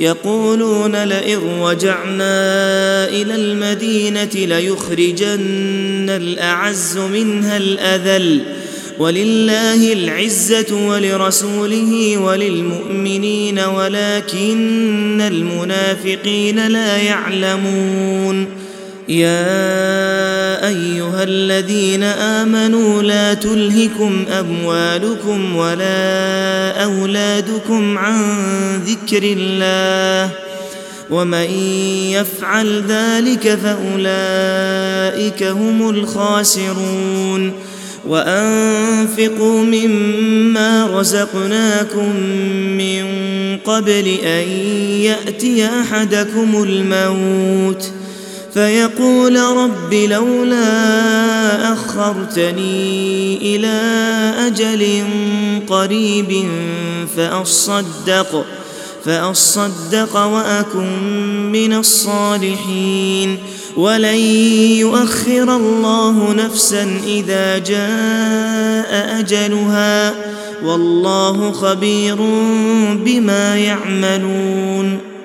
يقولون لئن رجعنا إلى المدينة ليخرجن الأعز منها الأذل. ولله العزة ولرسوله وللمؤمنين ولكن المنافقين لا يعلمون. يا أيها الذين آمنوا لا تلهكم أموالكم ولا أولادكم عن ذكر الله ومن يفعل ذلك فأولئك هم الخاسرون وأنفقوا مما رزقناكم من قبل أن يأتي أحدكم الموت فيقول رب لولا أخرتني إلى أجل قريب فأصدق فأصدق وأكن من الصالحين. ولن يؤخر الله نفسا إذا جاء أجلها. والله خبير بما يعملون.